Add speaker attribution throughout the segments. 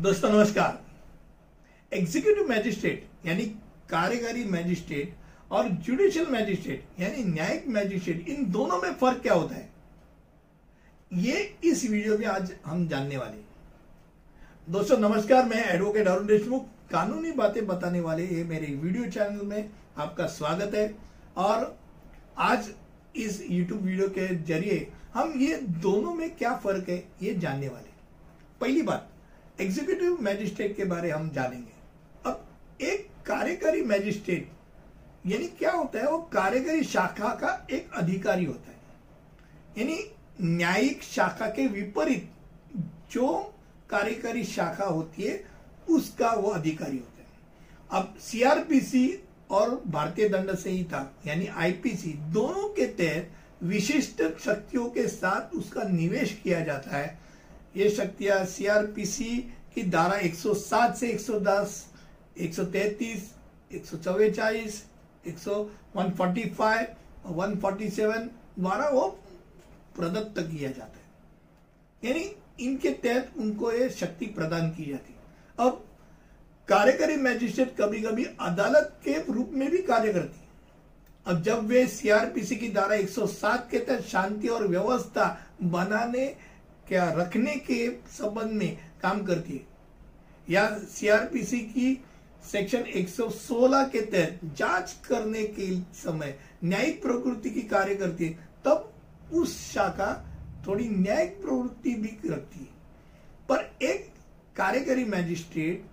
Speaker 1: दोस्तों, नमस्कार। Executive magistrate यानी कार्यकारी मैजिस्ट्रेट और जुडिशियल मैजिस्ट्रेट यानी न्यायिक मैजिस्ट्रेट इन दोनों में फ़र्क क्या होता है? ये इस वीडियो में आज हम जानने वाले। दोस्तों, नमस्कार, मैं एडवोकेट अरुण देशमुख। कानूनी बातें बताने वाले ये मेरे वीडियो चैनल में आपका स्वागत है। और आज इस YouTube वीडियो के ज़रिए हम ये दोनों में क्या फ़र्क है, ये जानने वाले पहली बात एग्जीक्यूटिव मैजिस्ट्रेट के बारे हम जानेंगे। अब एक कार्यकारी मैजिस्ट्रेट, यानी क्या होता है, वो कार्यकारी शाखा का एक अधिकारी होता है। यानी न्यायिक शाखा के विपरीत जो कार्यकारी शाखा होती है, उसका वो अधिकारी होता है। अब सीआरपीसी और भारतीय दंड संहिता, यानी आईपीसी दोनों के तहत विशिष्ट शक्तियों के साथ उसका निवेश किया जाता है। ये शक्तियाँ सीआरपीसी की धारा 107 से 110, 133, 144, 145 और 147 द्वारा वो प्रदत्त किया जाता है। यानी इनके तहत उनको ये शक्ति प्रदान की जाती है। अब कार्यकारी मैजिस्ट्रेट कभी कभी अदालत के रूप में भी कार्य करती है। अब जब वे सीआरपीसी की धारा 107 के तहत शांति और व्यवस्था बनाने क्या रखने के संबंध में काम करती है? या सीआरपीसी की सेक्शन 116 के तहत जाँच करने के समय न्यायिक प्रवृत्ति की कार्य करती है, तब उस शाखा थोड़ी न्यायिक प्रवृत्ति भी रखती है। पर एक कार्यकारी मैजिस्ट्रेट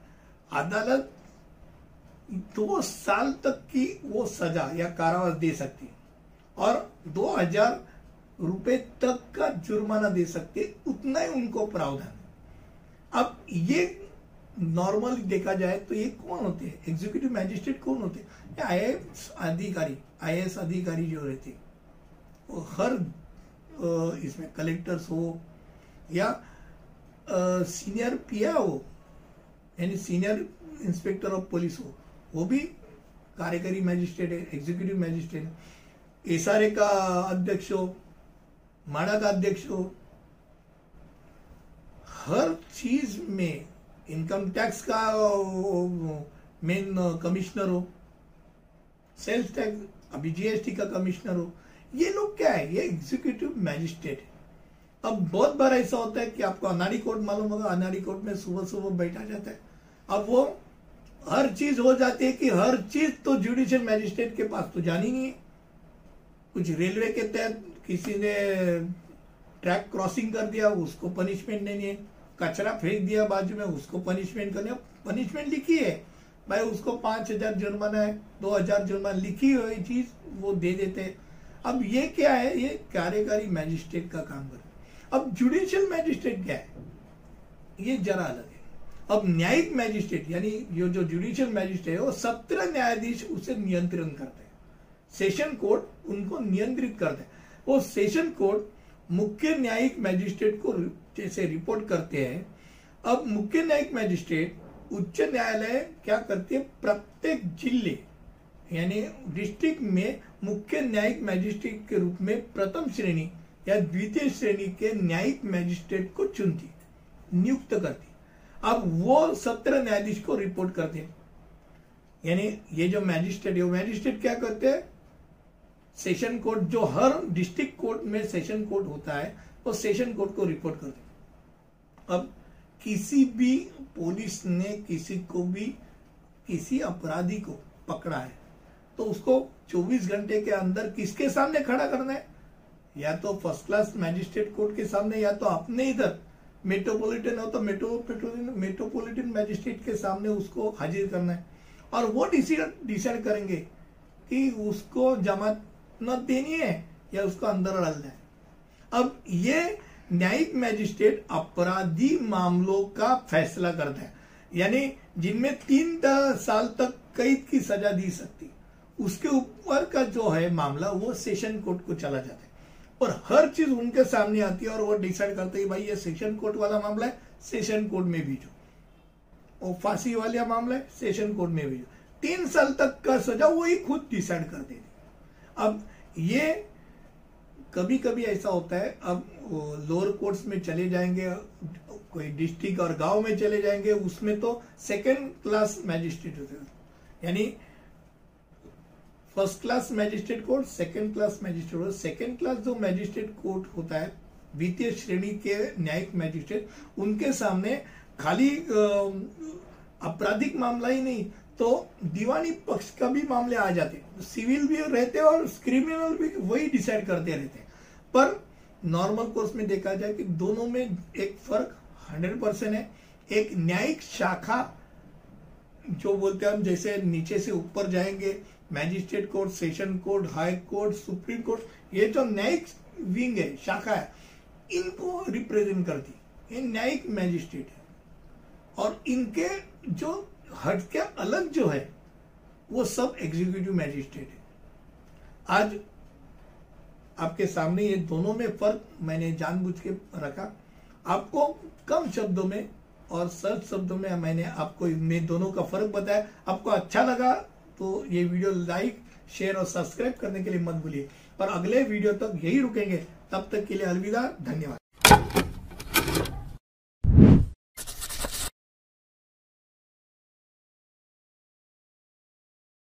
Speaker 1: अदालत दो साल तक की वो सजा या कारावास दे सकती है। और रुपए तक का जुर्माना दे सकते, उतना ही उनको प्रावधान अब ये नॉर्मली देखा जाए तो ये कौन होते हैं? एग्जीक्यूटिव मैजिस्ट्रेट कौन होते हैं? आई अधिकारी आई अधिकारी जो रहते वो हर इसमें कलेक्टर्स हो या सीनियर पिया हो, यानी सीनियर इंस्पेक्टर ऑफ़ पुलिस हो, वो भी कार्यकारी मैजिस्ट्रेट है एग्जीक्यूटिव मैजिस्ट्रेट है। एसआरए का अध्यक्ष हो माड़ा का अध्यक्ष हो, हर चीज़ में इनकम टैक्स का मेन कमिश्नर हो सेल्स टैक्स अभी जीएसटी का कमिश्नर हो, ये लोग क्या है? ये एग्जीक्यूटिव मैजिस्ट्रेट है। अब बहुत बार ऐसा होता है कि आपको अनाड़ी कोर्ट मालूम होगा, अनाड़ी कोर्ट में सुबह सुबह बैठा जाता है। अब वो हर चीज़ हो जाती है कि हर चीज़ तो जुडिशियल मैजिस्ट्रेट के पास तो जानी नहीं है। कुछ रेलवे के तहत किसी ने ट्रैक क्रॉसिंग कर दिया, उसको पनिशमेंट देनी है। कचरा फेंक दिया बाजू में, उसको पनिशमेंट करनी है। पनिशमेंट लिखी है। भाई, उसको पाँच हज़ार जुर्माना है, दो हज़ार जुर्माना लिखी हुई चीज़ वो दे देते हैं। अब ये क्या है? ये कार्यकारी मैजिस्ट्रेट का काम कर अब जुडिशियल मैजिस्ट्रेट क्या है? ये जरा अलग है। अब न्यायिक मैजिस्ट्रेट यानी ये जो जुडिशियल मैजिस्ट्रेट है, वो सत्रह न्यायाधीश उसे नियंत्रण करते हैं। सेशन कोर्ट उनको नियंत्रित करते हैं वो सेशन कोर्ट मुख्य न्यायिक मैजिस्ट्रेट को जैसे रिपोर्ट करते हैं। अब मुख्य न्यायिक मैजिस्ट्रेट, उच्च न्यायालय क्या करते है? प्रत्येक ज़िले, यानी डिस्ट्रिक्ट में मुख्य न्यायिक मैजिस्ट्रेट के रूप में प्रथम श्रेणी या द्वितीय श्रेणी के न्यायिक मैजिस्ट्रेट को चुनती, नियुक्त करती। अब वो सत्र न्यायाधीश को रिपोर्ट करते हैं। यानी ये जो मैजिस्ट्रेट है, वो मैजिस्ट्रेट क्या करते हैं? सेशन कोर्ट जो हर डिस्ट्रिक्ट कोर्ट में सेशन कोर्ट होता है, वो सेशन कोर्ट को रिपोर्ट करते हैं। अब किसी भी पुलिस ने किसी को भी, किसी अपराधी को पकड़ा है तो उसको 24 घंटे के अंदर किसके सामने खड़ा करना है? या तो फ़र्स्ट क्लास मैजिस्ट्रेट कोर्ट के सामने, या तो अपने इधर मेट्रोपॉलिटन हो तो मेट्रोपोलिटन मेट्रोपॉलिटन मैजिस्ट्रेट के सामने उसको हाजिर करना है। और वो डिसाइड डिसाइड करेंगे कि उसको जमानत देनी है या उसको अंदर डालना है अब ये न्यायिक मैजिस्ट्रेट अपराधी मामलों का फैसला करता है। यानी जिनमें तीन साल तक कैद की सजा दी सकती। उसके ऊपर का जो है मामला, वो सेशन कोर्ट को चला जाता है। और हर चीज़ उनके सामने आती है और वो डिसाइड करते हैं भाई ये सेशन कोर्ट वाला मामला है, सेशन कोर्ट में भेजो। और फांसी वाला मामला है, सेशन कोर्ट में भेजो। तीन साल तक का सजा, वो ही खुद डिसाइड कर देती अब ये कभी कभी ऐसा होता है, अब लोअर कोर्ट्स में चले जाएँगे, कोई डिस्ट्रिक्ट और गाँव में चले जाएँगे, उसमें तो सेकेंड क्लास मैजिस्ट्रेट होते हैं। यानी first class magistrate court second class magistrate court second class जो मैजिस्ट्रेट कोर्ट होता है द्वितीय श्रेणी के न्यायिक मैजिस्ट्रेट उनके सामने खाली आपराधिक मामला ही नहीं तो दीवानी पक्ष का भी मामले आ जाते सिविल भी रहते और क्रिमिनल भी वही डिसाइड करते रहते पर नॉर्मल कोर्स में देखा जाए कि दोनों में एक फ़र्क हंड्रेड परसेंट है। एक न्यायिक शाखा जो बोलते हैं हम, जैसे नीचे से ऊपर जाएँगे magistrate court session court high court supreme court ये जो न्यायिक विंग है, शाखा है, इनको रिप्रेजेंट करती ये न्यायिक मैजिस्ट्रेट है। और इनके जो हट के अलग जो है, वो सब एग्जीक्यूटिव मैजिस्ट्रेट है। आज आपके सामने ये दोनों में फ़र्क मैंने जानबूझ के रखा। आपको कम शब्दों में और सरल शब्दों में मैंने आपको इनमें दोनों का फ़र्क बताया। आपको अच्छा लगा तो ये वीडियो लाइक शेयर और सब्सक्राइब करने के लिए मत भूलिए। पर अगले वीडियो तक यही रुकेंगे। तब तक के लिए अलविदा, धन्यवाद।